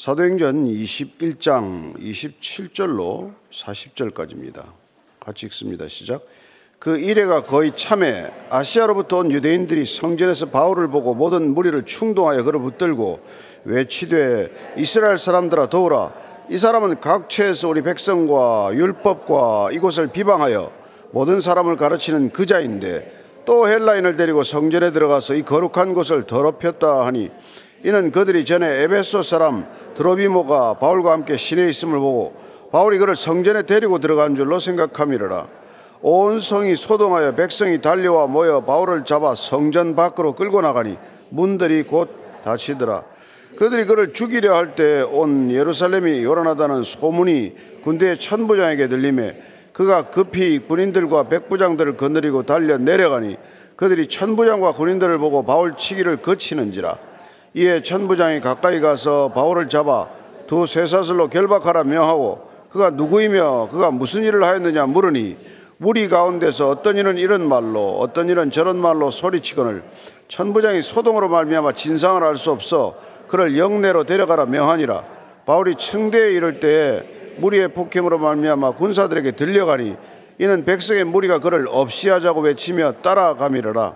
사도행전 21장 27절로 40절까지입니다. 같이 읽습니다. 시작. 그 이래가 거의 참에 아시아로부터 온 유대인들이 성전에서 바울을 보고 모든 무리를 충동하여 그를 붙들고 외치되 이스라엘 사람들아 도우라 이 사람은 각처에서 우리 백성과 율법과 이곳을 비방하여 모든 사람을 가르치는 그자인데 또 헬라인을 데리고 성전에 들어가서 이 거룩한 곳을 더럽혔다 하니 이는 그들이 전에 에베소 사람 드로비모가 바울과 함께 시내에 있음을 보고 바울이 그를 성전에 데리고 들어간 줄로 생각함이라. 온 성이 소동하여 백성이 달려와 모여 바울을 잡아 성전 밖으로 끌고 나가니 문들이 곧 닫히더라. 그들이 그를 죽이려 할 때 온 예루살렘이 요란하다는 소문이 군대의 천부장에게 들림에 그가 급히 군인들과 백부장들을 거느리고 달려 내려가니 그들이 천부장과 군인들을 보고 바울 치기를 거치는지라 이에 천부장이 가까이 가서 바울을 잡아 두 쇠사슬로 결박하라 명하고 그가 누구이며 그가 무슨 일을 하였느냐 물으니 무리 가운데서 어떤 이는 이런 말로 어떤 이는 저런 말로 소리치거늘 천부장이 소동으로 말미암아 진상을 알 수 없어 그를 영내로 데려가라 명하니라. 바울이 청대에 이를 때에 무리의 폭행으로 말미암아 군사들에게 들려가니 이는 백성의 무리가 그를 없이 하자고 외치며 따라가미르라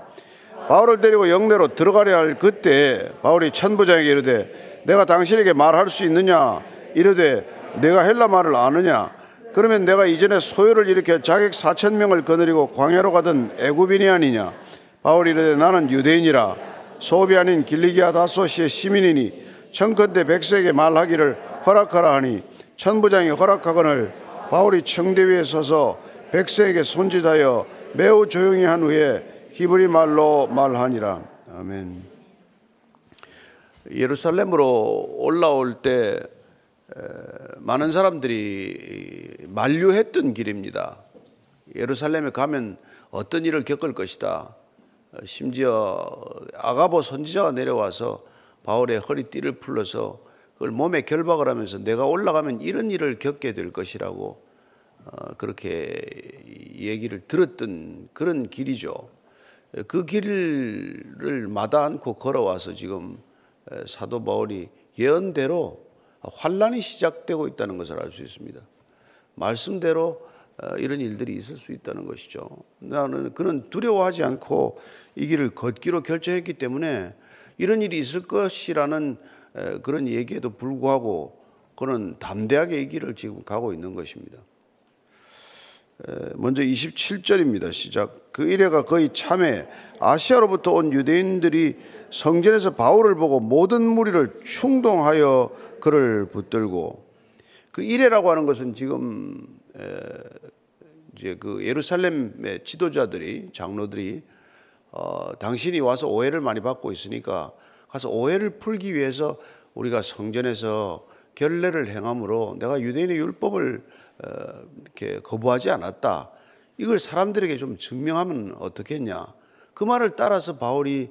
바울을 데리고 영내로 들어가려 할 그때 바울이 천부장에게 이르되 내가 당신에게 말할 수 있느냐? 이르되 내가 헬라 말을 아느냐? 그러면 내가 이전에 소요를 일으켜 자객 사천 명을 거느리고 광야로 가던 애굽인이 아니냐? 바울이 이르되 나는 유대인이라 소비 아닌 길리기아 다소시의 시민이니 청컨대 백성에게 말하기를 허락하라 하니 천부장이 허락하거늘 바울이 청대 위에 서서 백성에게 손짓하여 매우 조용히 한 후에 히브리 말로 말하니라 아멘. 예루살렘으로 올라올 때 많은 사람들이 만류했던 길입니다. 예루살렘에 가면 어떤 일을 겪을 것이다. 심지어 아가보 선지자가 내려와서 바울의 허리띠를 풀러서 그걸 몸에 결박을 하면서 내가 올라가면 이런 일을 겪게 될 것이라고 어, 그렇게 얘기를 들었던 그런 길이죠. 그 길을 마다 않고 걸어와서 지금 사도 바울이 예언대로 환란이 시작되고 있다는 것을 알 수 있습니다. 말씀대로 어, 이런 일들이 있을 수 있다는 것이죠. 나는 그는 두려워하지 않고 이 길을 걷기로 결정했기 때문에 이런 일이 있을 것이라는 그런 얘기에도 불구하고 그는 담대하게 이 길을 지금 가고 있는 것입니다. 먼저 27절입니다. 시작. 그 이래가 거의 참에 아시아로부터 온 유대인들이 성전에서 바울을 보고 모든 무리를 충동하여 그를 붙들고 그 이래라고 하는 것은 지금 이제 그 예루살렘의 지도자들이 장로들이 어, 당신이 와서 오해를 많이 받고 있으니까 가서 오해를 풀기 위해서 우리가 성전에서 결례를 행함으로 내가 유대인의 율법을 어, 이렇게 거부하지 않았다. 이걸 사람들에게 좀 증명하면 어떻겠냐. 그 말을 따라서 바울이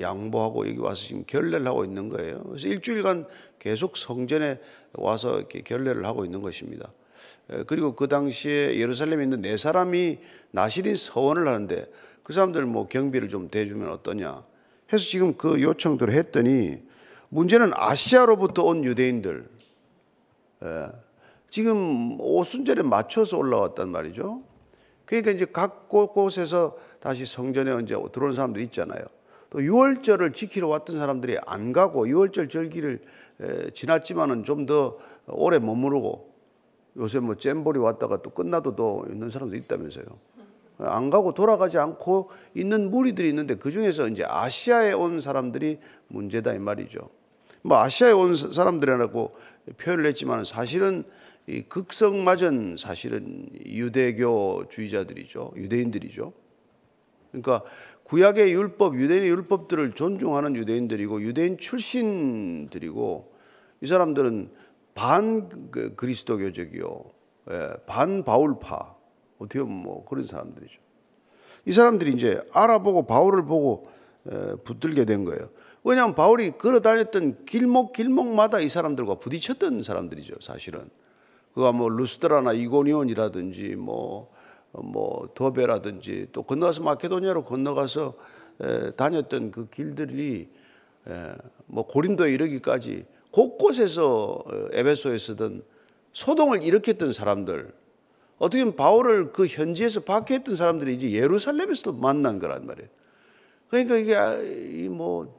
양보하고 여기 와서 지금 결례를 하고 있는 거예요. 그래서 일주일간 계속 성전에 와서 이렇게 결례를 하고 있는 것입니다. 그리고 그 당시에 예루살렘에 있는 네 사람이 나실인 서원을 하는데 그 사람들 뭐 경비를 좀 대주면 어떠냐 해서 지금 그 요청들을 했더니 문제는 아시아로부터 온 유대인들 지금 오순절에 맞춰서 올라왔단 말이죠. 그러니까 이제 각 곳곳에서 다시 성전에 이제 들어온 사람들 있잖아요. 또 유월절을 지키러 왔던 사람들이 안 가고 유월절 절기를 지났지만은 좀 더 오래 머무르고 요새 뭐 잼볼이 왔다가 또 끝나도 또 있는 사람도 있다면서요. 안 가고 돌아가지 않고 있는 무리들이 있는데 그 중에서 이제 아시아에 온 사람들이 문제다 이 말이죠. 뭐 아시아에 온 사람들이라고 표현을 했지만 사실은 이 극성맞은 사실은 유대교주의자들이죠. 유대인들이죠. 그러니까 구약의 율법, 유대인의 율법들을 존중하는 유대인들이고 유대인 출신들이고 이 사람들은 반그 그리스도교적이요, 예, 반 바울파 어떻게 보면 뭐 그런 사람들이죠. 이 사람들이 이제 알아보고 바울을 보고 붙들게 된 거예요. 왜냐하면 바울이 걸어 다녔던 길목 길목마다 이 사람들과 부딪혔던 사람들이죠, 사실은. 그가 뭐 루스드라나 이고니온이라든지 뭐, 뭐 도베라든지 또 건너가서 마케도니아로 건너가서 에, 다녔던 그 길들이 에, 뭐 고린도에 이르기까지 곳곳에서 어, 에베소에서든 소동을 일으켰던 사람들 어떻게 보면 바울을 그 현지에서 박해했던 사람들이 이제 예루살렘에서도 만난 거란 말이에요. 그러니까 이게 아, 뭐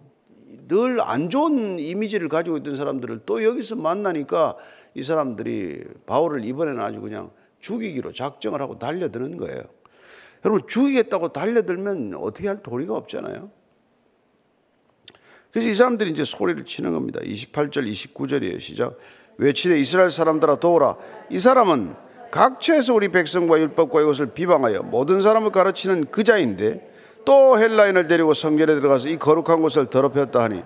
늘 안 좋은 이미지를 가지고 있던 사람들을 또 여기서 만나니까 이 사람들이 바울을 이번에는 아주 그냥 죽이기로 작정을 하고 달려드는 거예요. 여러분 죽이겠다고 달려들면 어떻게 할 도리가 없잖아요. 그래서 이 사람들이 이제 소리를 치는 겁니다. 28절, 29절이에요. 시작. 외치되 이스라엘 사람들아 도우라. 이 사람은 각처에서 우리 백성과 율법과 이것을 비방하여 모든 사람을 가르치는 그 자인데 또 헬라인을 데리고 성전에 들어가서 이 거룩한 곳을 더럽혔다 하니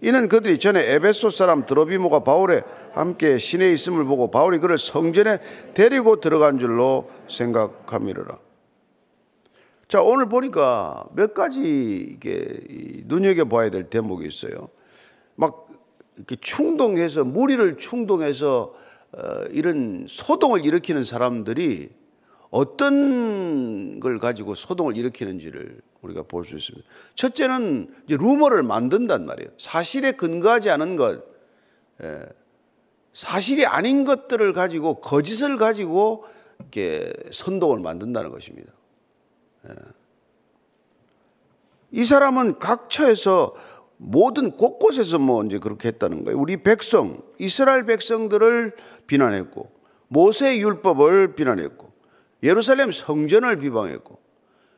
이는 그들이 전에 에베소 사람 드로비모가 바울에 함께 신에 있음을 보고 바울이 그를 성전에 데리고 들어간 줄로 생각함이라. 자, 오늘 보니까 몇 가지 이게 눈여겨 봐야 될 대목이 있어요. 막 이렇게 충동해서, 무리를 충동해서 어, 이런 소동을 일으키는 사람들이 어떤 걸 가지고 소동을 일으키는지를 우리가 볼 수 있습니다. 첫째는 루머를 만든단 말이에요. 사실에 근거하지 않은 것, 예, 사실이 아닌 것들을 가지고 거짓을 가지고 이렇게 선동을 만든다는 것입니다. 예. 이 사람은 각처에서 모든 곳곳에서 뭐 이제 그렇게 했다는 거예요. 우리 백성, 이스라엘 백성들을 비난했고, 모세 율법을 비난했고, 예루살렘 성전을 비방했고,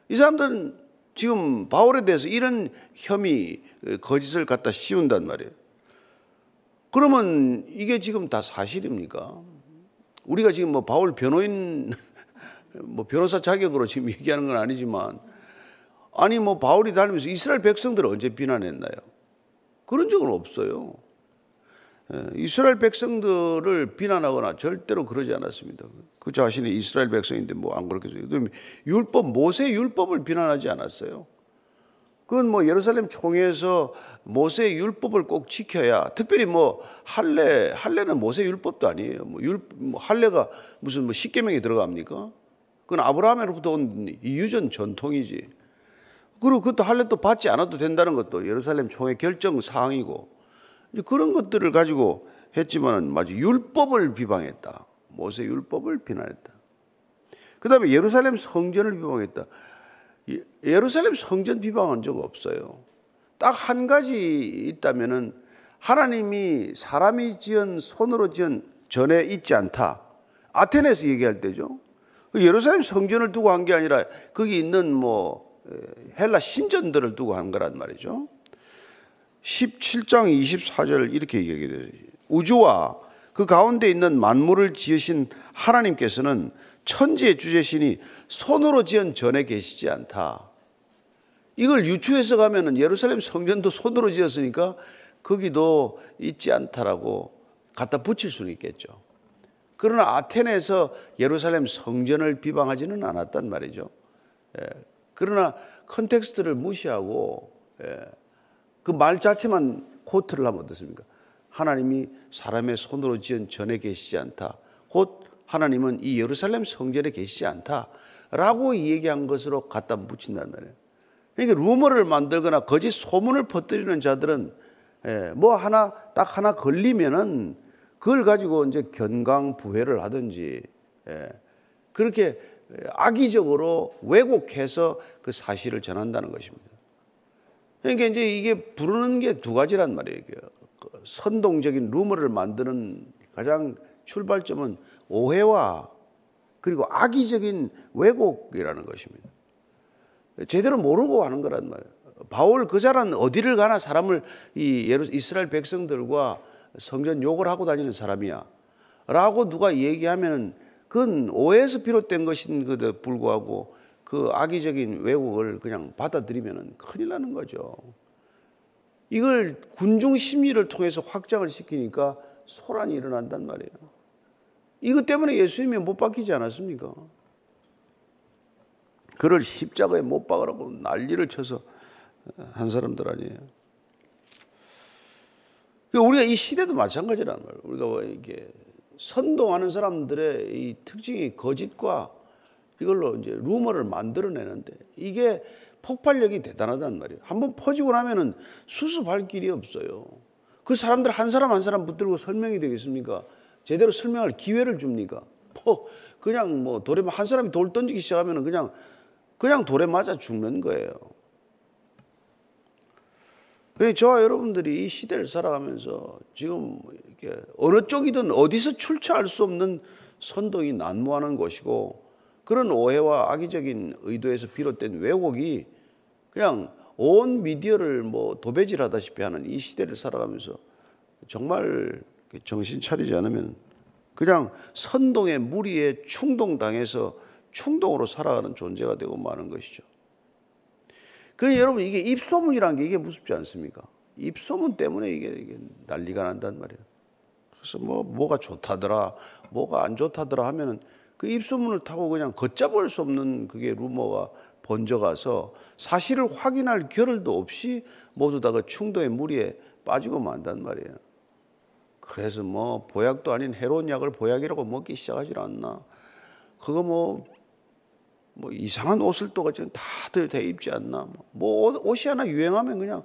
이 사람들은 지금 바울에 대해서 이런 혐의, 거짓을 갖다 씌운단 말이에요. 그러면 이게 지금 다 사실입니까? 우리가 지금 뭐 바울 변호인 뭐 변호사 자격으로 지금 얘기하는 건 아니지만 아니 뭐 바울이 다니면서 이스라엘 백성들을 언제 비난했나요? 그런 적은 없어요. 예, 이스라엘 백성들을 비난하거나 절대로 그러지 않았습니다. 그 자신이 이스라엘 백성인데 뭐 안 그렇겠어요. 율법 모세 율법을 비난하지 않았어요. 그건 뭐 예루살렘 총회에서 모세 율법을 꼭 지켜야 특별히 뭐 할례 할례는 모세 율법도 아니에요. 뭐 율, 뭐 할례가 무슨 뭐 십계명에 들어갑니까? 그건 아브라함으로부터 온 유전 전통이지. 그리고 그것도 할례도 받지 않아도 된다는 것도 예루살렘 총회 결정 사항이고 그런 것들을 가지고 했지만은 마치 율법을 비방했다. 모세 율법을 비난했다. 그 다음에 예루살렘 성전을 비방했다. 예루살렘 성전 비방한 적 없어요. 딱 한 가지 있다면은 하나님이 사람이 지은 손으로 지은 전에 있지 않다. 아테네에서 얘기할 때죠. 그 예루살렘 성전을 두고 한 게 아니라 거기 있는 뭐 헬라 신전들을 두고 한 거란 말이죠. 17장 24절 이렇게 얘기돼요. 우주와 그 가운데 있는 만물을 지으신 하나님께서는 천지의 주재시니 손으로 지은 전에 계시지 않다. 이걸 유추해서 가면은 예루살렘 성전도 손으로 지었으니까 거기도 있지 않다라고 갖다 붙일 수는 있겠죠. 그러나 아테네에서 예루살렘 성전을 비방하지는 않았단 말이죠. 예. 그러나 context를 무시하고 예. 그말 자체만 코트를 하면 어떻습니까? 하나님이 사람의 손으로 지은 전에 계시지 않다. 곧 하나님은 이 예루살렘 성전에 계시지 않다. 라고 얘기한 것으로 갖다 붙인단 말이에요. 그러니까 루머를 만들거나 거짓 소문을 퍼뜨리는 자들은 예, 뭐 하나 딱 하나 걸리면은 그걸 가지고 이제 견강 부회를 하든지 예, 그렇게 악의적으로 왜곡해서 그 사실을 전한다는 것입니다. 그러니까 이제 이게 부르는 게 두 가지란 말이에요. 그 선동적인 루머를 만드는 가장 출발점은 오해와 그리고 악의적인 왜곡이라는 것입니다. 제대로 모르고 하는 거란 말이에요. 바울 그 사람 어디를 가나 사람을 이 이스라엘 백성들과 성전 욕을 하고 다니는 사람이야. 라고 누가 얘기하면 그건 오해에서 비롯된 것인 그도 불구하고 그 악의적인 왜곡을 그냥 받아들이면 큰일 나는 거죠. 이걸 군중 심리를 통해서 확장을 시키니까 소란이 일어난단 말이에요. 이것 때문에 예수님이 못 박히지 않았습니까? 그를 십자가에 못 박으라고 난리를 쳐서 한 사람들 아니에요. 그러니까 우리가 이 시대도 마찬가지란 말이에요. 우리가 뭐 이게 선동하는 사람들의 이 특징이 거짓과 이걸로 이제 루머를 만들어내는데 이게 폭발력이 대단하단 말이에요. 한번 퍼지고 나면은 수습할 길이 없어요. 그 사람들 한 사람 한 사람 붙들고 설명이 되겠습니까? 제대로 설명할 기회를 줍니까? 뭐 그냥 뭐 돌에 한 사람이 돌 던지기 시작하면 그냥 그냥 돌에 맞아 죽는 거예요. 저와 여러분들이 이 시대를 살아가면서 지금 이렇게 어느 쪽이든 어디서 출처할 수 없는 선동이 난무하는 것이고 그런 오해와 악의적인 의도에서 비롯된 왜곡이 그냥 온 미디어를 뭐 도배질 하다시피 하는 이 시대를 살아가면서 정말 정신 차리지 않으면 그냥 선동의 무리에 충동당해서 충동으로 살아가는 존재가 되고 마는 것이죠. 그 여러분 이게 입소문이라는 게 이게 무섭지 않습니까? 입소문 때문에 이게, 이게 난리가 난단 말이에요. 그래서 뭐 뭐가 좋다더라, 뭐가 안 좋다더라 하면은 그 입소문을 타고 그냥 걷잡을 수 없는 그게 루머가 번져가서 사실을 확인할 겨를도 없이 모두 다 그 충동의 무리에 빠지고 만단 말이에요. 그래서 뭐 보약도 아닌 해로운 약을 보약이라고 먹기 시작하질 않나. 그거 뭐, 뭐 이상한 옷을 또 같이 다들 다 입지 않나. 뭐 옷이 하나 유행하면 그냥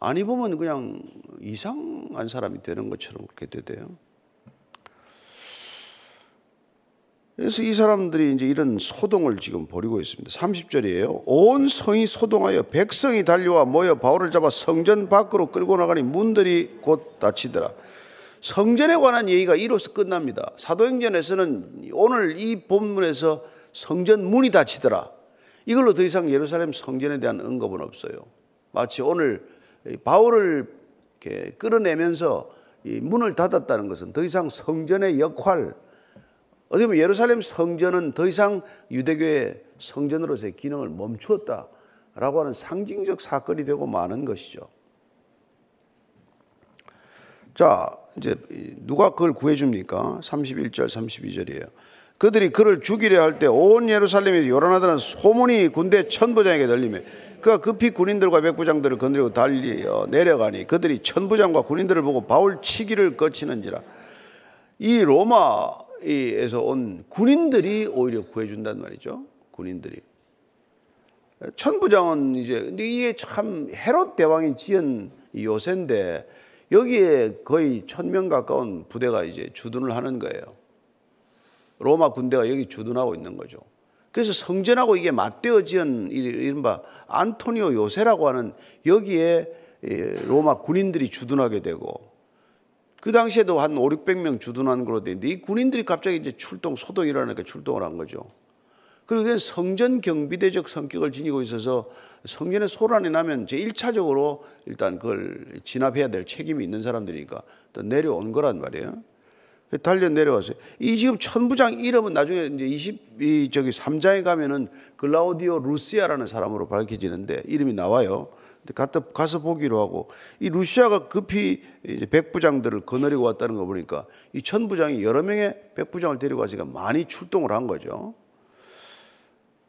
안 입으면 그냥 이상한 사람이 되는 것처럼 그렇게 되대요. 그래서 이 사람들이 이제 이런 소동을 지금 벌이고 있습니다. 30절이에요. 온 성이 소동하여 백성이 달려와 모여 바울을 잡아 성전 밖으로 끌고 나가니 문들이 곧 닫히더라. 성전에 관한 얘기가 이로써 끝납니다. 사도행전에서는 오늘 이 본문에서 성전 문이 닫히더라. 이걸로 더 이상 예루살렘 성전에 대한 언급은 없어요. 마치 오늘 바울을 이렇게 끌어내면서 문을 닫았다는 것은 더 이상 성전의 역할, 어떻게 보면 예루살렘 성전은 더 이상 유대교의 성전으로서의 기능을 멈추었다라고 하는 상징적 사건이 되고 마는 것이죠. 자, 이제 누가 그걸 구해줍니까? 31절, 32절이에요. 그들이 그를 죽이려 할 때 온 예루살렘에 요란하다는 소문이 군대 천부장에게 들리며 그가 급히 군인들과 백부장들을 건드리고 달리 내려가니 그들이 천부장과 군인들을 보고 바울 치기를 거치는지라 이 로마 에서 온 군인들이 오히려 구해준단 말이죠. 군인들이. 천부장은 이제 근데 이게 참 헤롯 대왕이 지은 요새인데 여기에 거의 천 명 가까운 부대가 이제 주둔을 하는 거예요. 로마 군대가 여기 주둔하고 있는 거죠. 그래서 성전하고 이게 맞대어 지은 이른바 안토니오 요새라고 하는 여기에 로마 군인들이 주둔하게 되고 그 당시에도 한 5, 600명 주둔한 걸로 되는데 이 군인들이 갑자기 이제 출동, 소동이라니까 출동을 한 거죠. 그리고 성전 경비대적 성격을 지니고 있어서 성전에 소란이 나면 제 1차적으로 일단 그걸 진압해야 될 책임이 있는 사람들이니까 또 내려온 거란 말이에요. 달려 내려왔어요. 이 지금 천부장 이름은 나중에 이제 20, 이 저기 3장에 가면은 글라우디오 루시아라는 사람으로 밝혀지는데 이름이 나와요. 가서, 가서 보기로 하고 이 루시아가 급히 이제 백부장들을 거느리고 왔다는 거 보니까 이 천부장이 여러 명의 백부장을 데리고 와서 많이 출동을 한 거죠.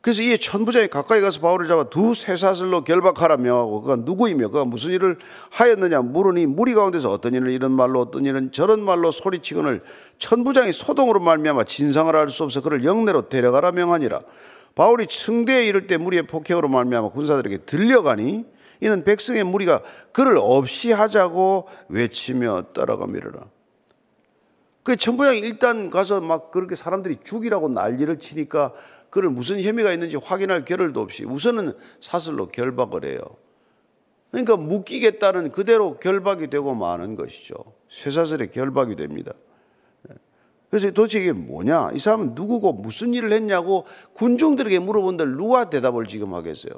그래서 이 천부장이 가까이 가서 바울을 잡아 두 쇠사슬로 결박하라 명하고 그가 누구이며 그가 무슨 일을 하였느냐 물으니 무리 가운데서 어떤 일을 이런 말로 어떤 일은 저런 말로 소리치거늘 천부장이 소동으로 말미암아 진상을 알 수 없어 그를 영내로 데려가라 명하니라 바울이 청대에 이를 때 무리의 폭행으로 말미암아 군사들에게 들려가니 이는 백성의 무리가 그를 없이 하자고 외치며 따라가미르라 그 천부장이 일단 가서 막 그렇게 사람들이 죽이라고 난리를 치니까 그를 무슨 혐의가 있는지 확인할 겨를도 없이 우선은 사슬로 결박을 해요. 그러니까 묶이겠다는 그대로 결박이 되고 마는 것이죠. 쇠사슬에 결박이 됩니다. 그래서 도대체 이게 뭐냐? 이 사람은 누구고 무슨 일을 했냐고 군중들에게 물어본들 누가 대답을 지금 하겠어요?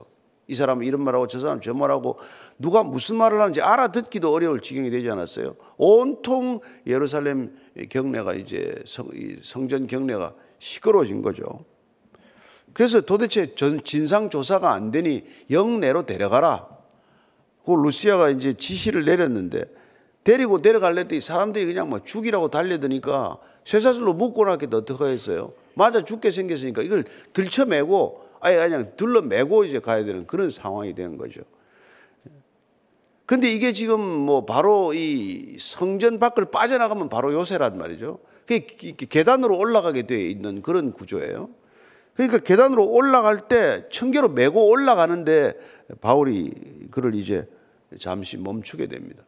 이 사람은 이런 말하고 저 사람 저 말하고 누가 무슨 말을 하는지 알아듣기도 어려울 지경이 되지 않았어요? 온통 예루살렘 경례가 이제 성, 전 경례가 시끄러워진 거죠. 그래서 도대체 진상 조사가 안 되니 영내로 데려가라. 그 루시아가 이제 지시를 내렸는데 데리고 내려갈랬더니 사람들이 그냥 뭐 죽이라고 달려드니까 쇠사슬로 묶고 나겠다 어떻게 했어요? 맞아 죽게 생겼으니까 이걸 들쳐매고 아예 그냥 둘러매고 이제 가야 되는 그런 상황이 된 거죠. 근데 이게 지금 뭐 바로 이 성전 밖을 빠져나가면 바로 요새란 말이죠. 그 계단으로 올라가게 되어 있는 그런 구조예요. 그러니까 계단으로 올라갈 때 청계로 메고 올라가는데 바울이 그를 이제 잠시 멈추게 됩니다.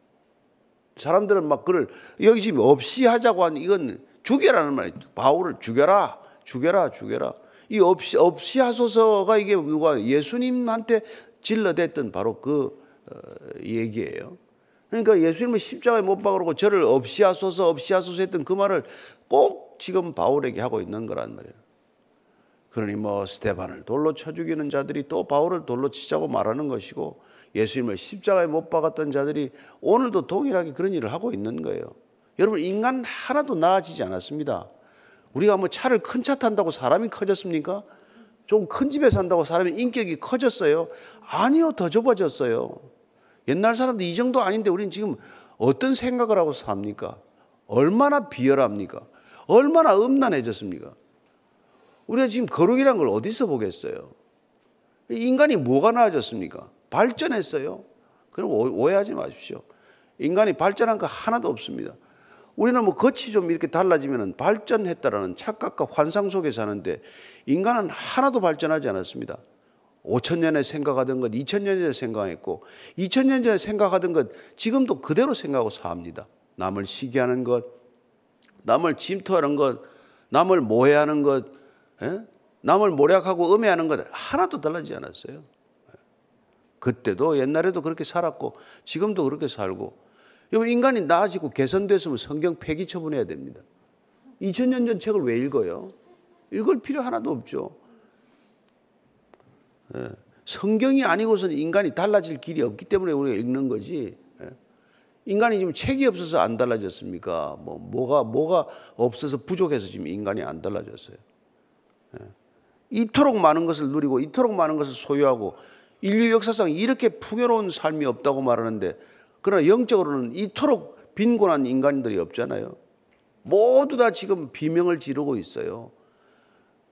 사람들은 막 그를 여기 지금 없이 하자고 한 이건 죽여라는 말이에요. 바울을 죽여라, 죽여라, 죽여라. 이 없이 없이 하소서가 이게 누가 예수님한테 질러댔던 바로 그 어, 얘기예요. 그러니까 예수님은 십자가에 못 박으라고 저를 없이 하소서, 없이 하소서 했던 그 말을 꼭 지금 바울에게 하고 있는 거란 말이에요. 그러니 뭐 스테반을 돌로 쳐 죽이는 자들이 또 바울을 돌로 치자고 말하는 것이고 예수님을 십자가에 못 박았던 자들이 오늘도 동일하게 그런 일을 하고 있는 거예요. 여러분 인간 하나도 나아지지 않았습니다. 우리가 뭐 차를 큰 차 탄다고 사람이 커졌습니까? 좀 큰 집에 산다고 사람이 인격이 커졌어요? 아니요, 더 좁아졌어요. 옛날 사람들 이 정도 아닌데 우리는 지금 어떤 생각을 하고 삽니까? 얼마나 비열합니까? 얼마나 음란해졌습니까? 우리가 지금 거룩이란 걸 어디서 보겠어요? 인간이 뭐가 나아졌습니까? 발전했어요. 그럼 오해하지 마십시오. 인간이 발전한 거 하나도 없습니다. 우리는 뭐 겉이 좀 이렇게 달라지면 발전했다라는 착각과 환상 속에 사는데 인간은 하나도 발전하지 않았습니다. 5천 년에 생각하던 것 2천 년 전에 생각했고 2천 년 전에 생각하던 것 지금도 그대로 생각하고 삽니다. 남을 시기하는 것, 남을 침투하는 것, 남을 모해하는 것, 에? 예? 남을 모략하고 음해하는 것 하나도 달라지지 않았어요. 그때도 옛날에도 그렇게 살았고 지금도 그렇게 살고 인간이 나아지고 개선됐으면 성경 폐기 처분해야 됩니다. 2000년 전 책을 왜 읽어요? 읽을 필요 하나도 없죠. 예. 성경이 아니고서는 인간이 달라질 길이 없기 때문에 우리가 읽는 거지. 예. 인간이 지금 책이 없어서 안 달라졌습니까? 뭐 뭐가 뭐가 없어서 부족해서 지금 인간이 안 달라졌어요. 예. 이토록 많은 것을 누리고 이토록 많은 것을 소유하고 인류 역사상 이렇게 풍요로운 삶이 없다고 말하는데 그러나 영적으로는 이토록 빈곤한 인간들이 없잖아요. 모두 다 지금 비명을 지르고 있어요.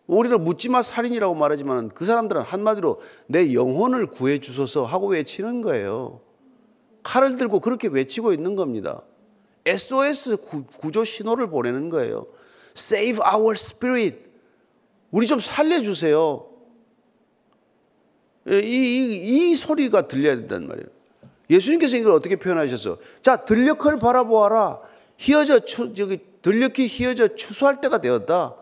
우리는 묻지마 살인이라고 말하지만 그 사람들은 한마디로 내 영혼을 구해 주소서 하고 외치는 거예요. 칼을 들고 그렇게 외치고 있는 겁니다. SOS 구조 신호를 보내는 거예요. Save our spirit. 우리 좀 살려주세요. 이, 이, 이 소리가 들려야 된단 말이에요. 예수님께서 이걸 어떻게 표현하셨어? 자, 들녘을 바라보아라. 휘어져, 추, 저기, 들녘이 휘어져 추수할 때가 되었다.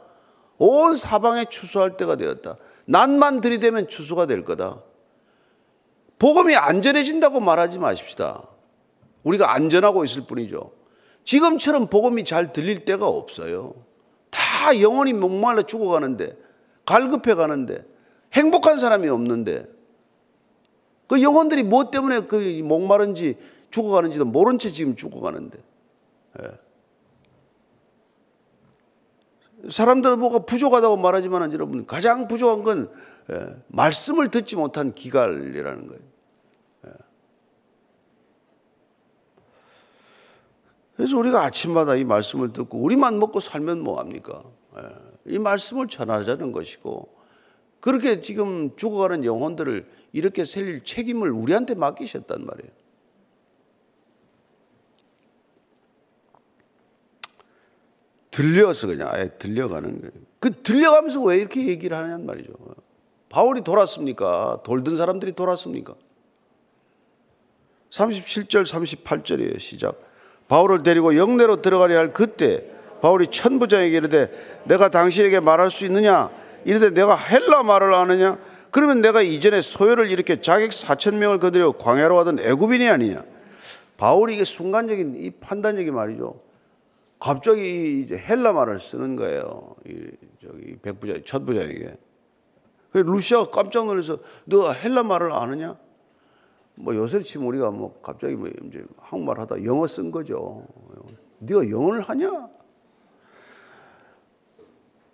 온 사방에 추수할 때가 되었다. 난만 들이대면 추수가 될 거다. 복음이 안전해진다고 말하지 마십시다. 우리가 안전하고 있을 뿐이죠. 지금처럼 복음이 잘 들릴 때가 없어요. 다 영혼이 목말라 죽어가는데, 갈급해 가는데, 행복한 사람이 없는데, 그 영혼들이 뭐 때문에 그 목마른지 죽어가는지도 모른 채 지금 죽어가는데. 예. 사람들은 뭐가 부족하다고 말하지만 여러분 가장 부족한 건 예, 말씀을 듣지 못한 기갈이라는 거예요. 예. 그래서 우리가 아침마다 이 말씀을 듣고 우리만 먹고 살면 뭐합니까? 예. 이 말씀을 전하자는 것이고 그렇게 지금 죽어가는 영혼들을 이렇게 살릴 책임을 우리한테 맡기셨단 말이에요. 들려서 그냥 아예 들려가는 거예요. 그 들려가면서 왜 이렇게 얘기를 하냐는 말이죠. 바울이 돌았습니까? 돌던 사람들이 돌았습니까? 37절 38절이에요. 시작. 바울을 데리고 영내로 들어가려 할 그때 바울이 천부장에게 이르되 내가 당신에게 말할 수 있느냐? 이르되 내가 헬라 말을 아느냐? 그러면 내가 이전에 소요를 이렇게 자객 4천 명을 거드려 광야로 하던 애굽인이 아니냐? 바울이 이게 순간적인 이 판단력이 말이죠. 갑자기 이제 헬라 말을 쓰는 거예요. 이 저기 백부자 첫 부자에게. 루시아가 깜짝 놀라서 너 헬라 말을 아느냐? 뭐 요새 치면 우리가 뭐 갑자기 뭐 이제 한국말 하다 영어 쓴 거죠. 네가 영어를 하냐?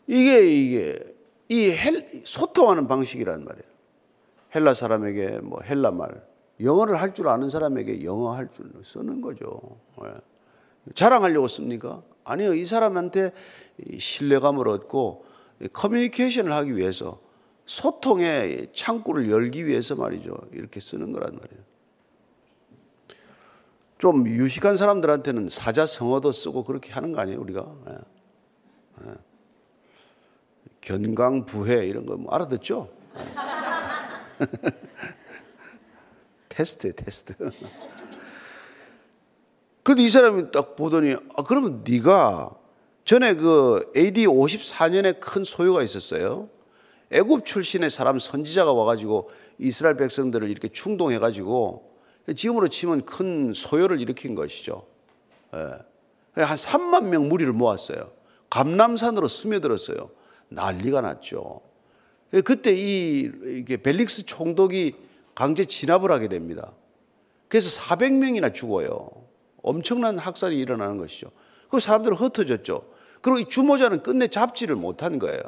이게 이게 이 헬, 소통하는 방식이란 말이에요. 헬라 사람에게 뭐 헬라 말, 영어를 할 줄 아는 사람에게 영어 할 줄 쓰는 거죠. 네. 자랑하려고 씁니까? 아니요. 이 사람한테 신뢰감을 얻고 커뮤니케이션을 하기 위해서 소통의 창구를 열기 위해서 말이죠. 이렇게 쓰는 거란 말이에요. 좀 유식한 사람들한테는 사자성어도 쓰고 그렇게 하는 거 아니에요, 우리가? 네. 네. 견광부회 이런 거 뭐 알아듣죠? 테스트 테스트. 근데 이 사람이 딱 보더니 아 그러면 네가 전에 그 AD 54년에 큰 소요가 있었어요. 애굽 출신의 사람 선지자가 와가지고 이스라엘 백성들을 이렇게 충동해가지고 지금으로 치면 큰 소요를 일으킨 것이죠. 예. 한 3만 명 무리를 모았어요. 감남산으로 스며들었어요. 난리가 났죠. 예, 그때 이 벨릭스 총독이 강제 진압을 하게 됩니다. 그래서 400명이나 죽어요. 엄청난 학살이 일어나는 것이죠. 그 사람들은 흩어졌죠. 그리고 이 주모자는 끝내 잡지를 못한 거예요.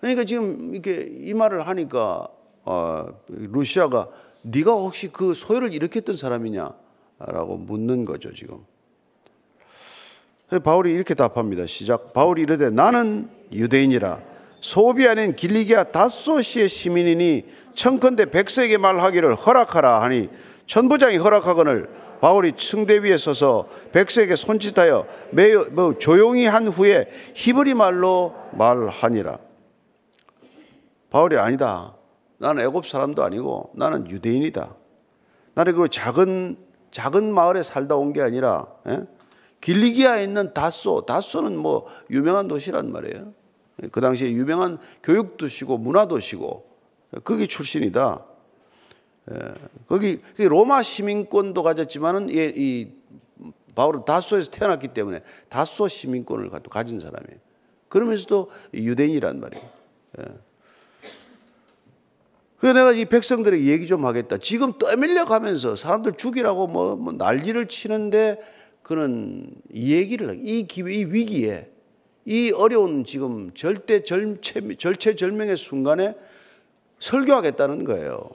그러니까 지금 이렇게 이 말을 하니까 어, 루시아가 네가 혹시 그 소요를 일으켰던 사람이냐라고 묻는 거죠 지금. 바울이 이렇게 답합니다. 시작. 바울이 이르되 나는 유대인이라 소비 아닌 길리기아 다소시의 시민이니 청컨대 백성에게 말하기를 허락하라 하니 천부장이 허락하거늘 바울이 층대 위에 서서 백성에게 손짓하여 매우 뭐 조용히 한 후에 히브리 말로 말하니라. 바울이 아니다. 나는 애굽 사람도 아니고 나는 유대인이다. 나는 그 작은 작은 마을에 살다 온 게 아니라 에? 예? 길리기아에 있는 다소, 다소는 뭐 유명한 도시란 말이에요. 그 당시에 유명한 교육 도시고 문화 도시고 거기 출신이다. 예, 거기 로마 시민권도 가졌지만은 이 바울은 다소에서 태어났기 때문에 다소 시민권을 가진 사람이에요. 그러면서도 유대인이란 말이에요. 예. 그래서 내가 이 백성들에게 얘기 좀 하겠다. 지금 떠밀려 가면서 사람들 죽이라고 뭐, 뭐 난리를 치는데 그는 이 얘기를, 이 기회, 이 위기에, 이 어려운 지금 절대 절체, 절체절명의 순간에 설교하겠다는 거예요.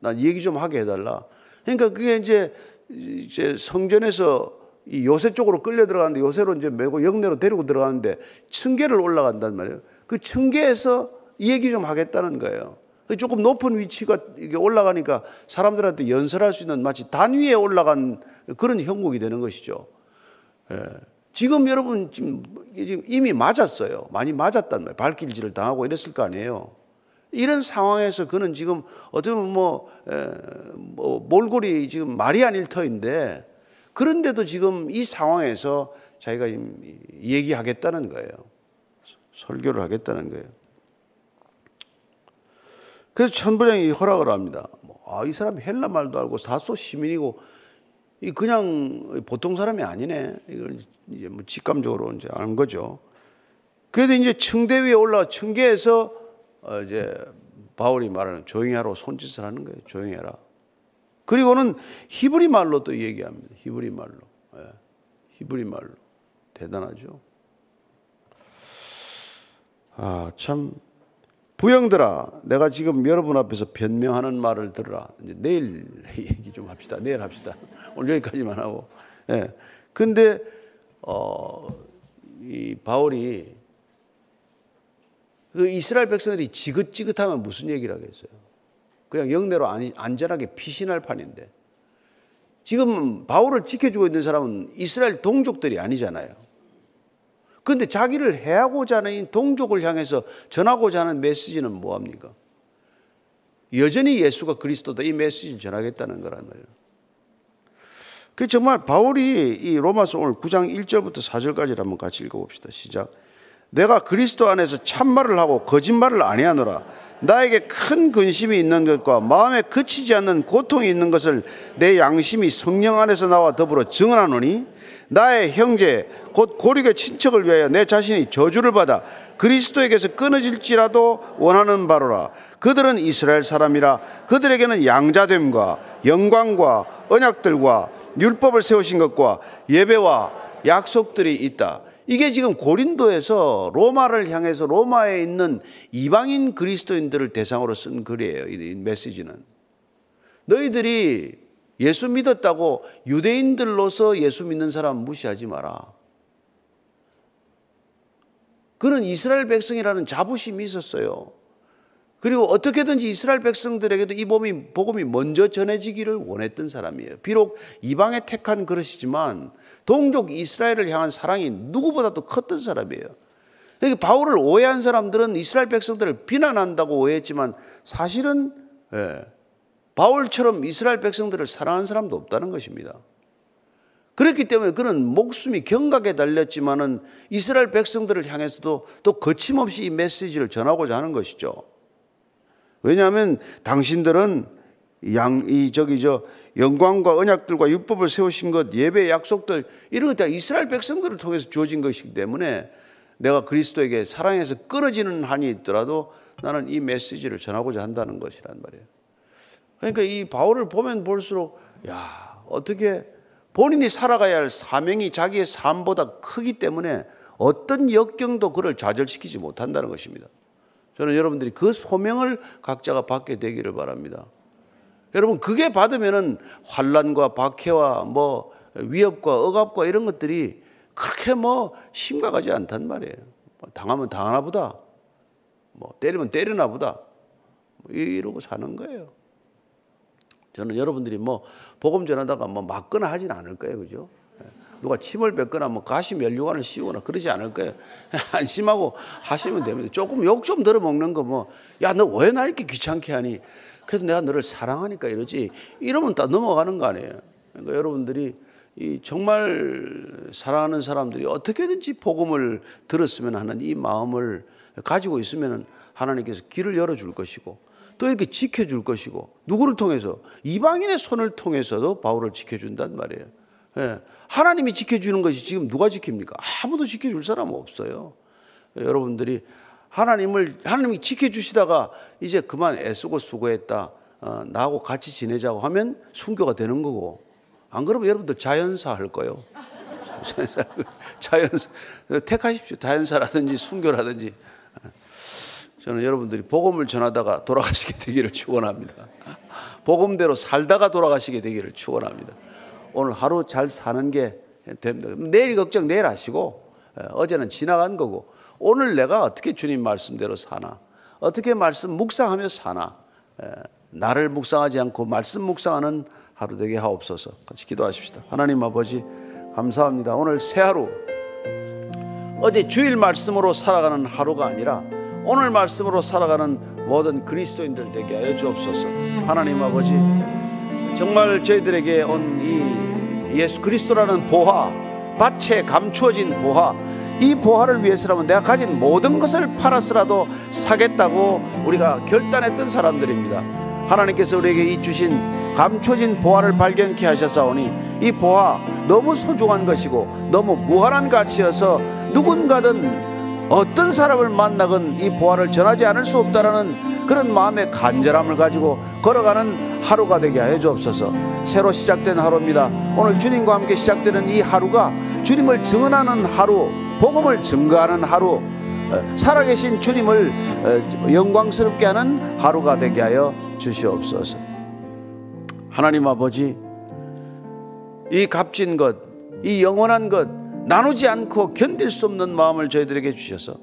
난 얘기 좀 하게 해달라. 그러니까 그게 이제, 이제 성전에서 이 요새 쪽으로 끌려 들어가는데 요새로 이제 메고 영내로 데리고 들어가는데 층계를 올라간단 말이에요. 그 층계에서 이 얘기 좀 하겠다는 거예요. 조금 높은 위치가 이게 올라가니까 사람들한테 연설할 수 있는 마치 단 위에 올라간 그런 형국이 되는 것이죠. 예. 지금 여러분 지금, 이미 맞았어요. 많이 맞았단 말이에요. 발길질을 당하고 이랬을 거 아니에요. 이런 상황에서 그는 지금 어쩌면 뭐, 에, 뭐 몰골이 지금 말이 아닐 터인데 그런데도 지금 이 상황에서 자기가 얘기하겠다는 거예요. 설교를 하겠다는 거예요. 그래서 천부장이 허락을 합니다. 뭐, 아, 이 사람이 헬라 말도 알고 다소 시민이고 이 그냥 보통 사람이 아니네. 이걸 이제 뭐 직감적으로 이제 아는 거죠. 그래도 이제 층대 위에 올라 층계에서 어 이제 바울이 말하는 조용히 하라고 손짓을 하는 거예요. 조용히 해라. 그리고는 히브리 말로 또 얘기합니다. 히브리 말로. 예. 히브리 말로. 대단하죠. 아, 참 부영들아, 내가 지금 여러분 앞에서 변명하는 말을 들으라. 이제 내일 얘기 좀 합시다. 내일 합시다. 오늘 여기까지만 하고. 예. 근데, 어, 이 바울이 그 이스라엘 백성들이 지긋지긋하면 무슨 얘기를 하겠어요? 그냥 영내로 안전하게 피신할 판인데. 지금 바울을 지켜주고 있는 사람은 이스라엘 동족들이 아니잖아요. 그런데 자기를 해하고자 하는 동족을 향해서 전하고자 하는 메시지는 뭐합니까? 여전히 예수가 그리스도다 이 메시지를 전하겠다는 거란 말이에요. 그 정말 바울이 이 로마서 오늘 9장 1절부터 4절까지 한번 같이 읽어봅시다. 시작. 내가 그리스도 안에서 참말을 하고 거짓말을 아니하노라. 나에게 큰 근심이 있는 것과 마음에 그치지 않는 고통이 있는 것을 내 양심이 성령 안에서 나와 더불어 증언하노니 나의 형제 곧 고륙의 친척을 위하여 내 자신이 저주를 받아 그리스도에게서 끊어질지라도 원하는 바로라 그들은 이스라엘 사람이라 그들에게는 양자됨과 영광과 언약들과 율법을 세우신 것과 예배와 약속들이 있다. 이게 지금 고린도에서 로마를 향해서 로마에 있는 이방인 그리스도인들을 대상으로 쓴 글이에요. 이 메시지는. 너희들이 예수 믿었다고 유대인들로서 예수 믿는 사람 무시하지 마라. 그는 이스라엘 백성이라는 자부심이 있었어요. 그리고 어떻게든지 이스라엘 백성들에게도 이 복음이, 복음이 먼저 전해지기를 원했던 사람이에요. 비록 이방에 택한 그릇이지만 동족 이스라엘을 향한 사랑이 누구보다도 컸던 사람이에요. 여기 바울을 오해한 사람들은 이스라엘 백성들을 비난한다고 오해했지만 사실은 예, 바울처럼 이스라엘 백성들을 사랑하는 사람도 없다는 것입니다. 그렇기 때문에 그는 목숨이 경각에 달렸지만은 이스라엘 백성들을 향해서도 또 거침없이 이 메시지를 전하고자 하는 것이죠. 왜냐하면 당신들은 양, 이, 저기, 저, 영광과 언약들과 율법을 세우신 것, 예배 약속들, 이런 것들 이스라엘 백성들을 통해서 주어진 것이기 때문에 내가 그리스도에게 사랑해서 끊어지는 한이 있더라도 나는 이 메시지를 전하고자 한다는 것이란 말이에요. 그러니까 이 바울을 보면 볼수록, 야, 어떻게 본인이 살아가야 할 사명이 자기의 삶보다 크기 때문에 어떤 역경도 그를 좌절시키지 못한다는 것입니다. 저는 여러분들이 그 소명을 각자가 받게 되기를 바랍니다. 여러분 그게 받으면은 환란과 박해와 뭐 위협과 억압과 이런 것들이 그렇게 뭐 심각하지 않단 말이에요. 뭐 당하면 당하나 보다. 뭐 때리면 때리나 보다. 뭐 이러고 사는 거예요. 저는 여러분들이 뭐 복음 전하다가 뭐 맞거나 하진 않을 거예요. 그죠? 누가 침을 뱉거나 뭐 가시 멸류관을 씌우거나 그러지 않을 거예요. 안심하고 하시면 됩니다. 조금 욕 좀 들어먹는 거 뭐, 야, 너 왜 나 이렇게 귀찮게 하니? 그래도 내가 너를 사랑하니까 이러지. 이러면 다 넘어가는 거 아니에요. 그러니까 여러분들이 이 정말 사랑하는 사람들이 어떻게든지 복음을 들었으면 하는 이 마음을 가지고 있으면 하나님께서 길을 열어줄 것이고 또 이렇게 지켜줄 것이고 누구를 통해서 이방인의 손을 통해서도 바울을 지켜준단 말이에요. 예. 하나님이 지켜주는 것이 지금 누가 지킵니까? 아무도 지켜줄 사람 없어요. 여러분들이 하나님을 하나님이 지켜주시다가 이제 그만 애쓰고 수고했다. 어, 나하고 같이 지내자고 하면 순교가 되는 거고 안 그러면 여러분들 자연사 할 거예요. 자연사, 자연사 택하십시오. 자연사라든지 순교라든지 저는 여러분들이 복음을 전하다가 돌아가시게 되기를 축원합니다. 복음대로 살다가 돌아가시게 되기를 축원합니다. 오늘 하루 잘 사는 게 됩니다. 내일 걱정 내일 하시고 예, 어제는 지나간 거고 오늘 내가 어떻게 주님 말씀대로 사나 어떻게 말씀 묵상하며 사나 예, 나를 묵상하지 않고 말씀 묵상하는 하루 되게 하옵소서 같이 기도하십시다. 하나님 아버지 감사합니다. 오늘 새 하루 어제 주일 말씀으로 살아가는 하루가 아니라 오늘 말씀으로 살아가는 모든 그리스도인들 되게 하여 주옵소서. 하나님 아버지 정말 저희들에게 온 이 예수 그리스도라는 보화, 밭에 감추어진 보화, 이 보화를 위해서라면 내가 가진 모든 것을 팔았으라도 사겠다고 우리가 결단했던 사람들입니다. 하나님께서 우리에게 이 주신 감춰진 보화를 발견케 하셨사오니 이 보화 너무 소중한 것이고 너무 무한한 가치여서 누군가든 어떤 사람을 만나건 이 보화를 전하지 않을 수 없다라는 그런 마음의 간절함을 가지고 걸어가는 하루가 되게 하여 주옵소서. 새로 시작된 하루입니다. 오늘 주님과 함께 시작되는 이 하루가 주님을 증언하는 하루, 복음을 증거하는 하루, 어, 살아계신 주님을 어, 영광스럽게 하는 하루가 되게 하여 주시옵소서. 하나님 아버지, 이 값진 것, 이 영원한 것, 나누지 않고 견딜 수 없는 마음을 저희들에게 주셔서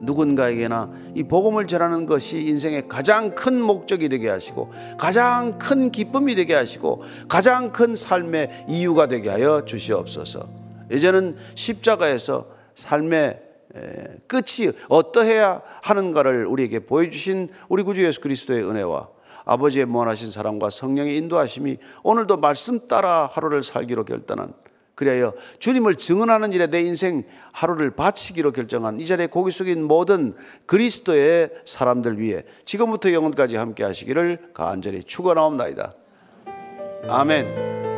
누군가에게나 이 복음을 전하는 것이 인생의 가장 큰 목적이 되게 하시고 가장 큰 기쁨이 되게 하시고 가장 큰 삶의 이유가 되게 하여 주시옵소서. 이제는 십자가에서 삶의 끝이 어떠해야 하는가를 우리에게 보여주신 우리 구주 예수 그리스도의 은혜와 아버지의 무한하신 사랑과 성령의 인도하심이 오늘도 말씀 따라 하루를 살기로 결단한 그래야 주님을 증언하는 일에 내 인생 하루를 바치기로 결정한 이 자리에 고기 숙인 모든 그리스도의 사람들 위해 지금부터 영원까지 함께 하시기를 간절히 축원하옵나이다. 아멘.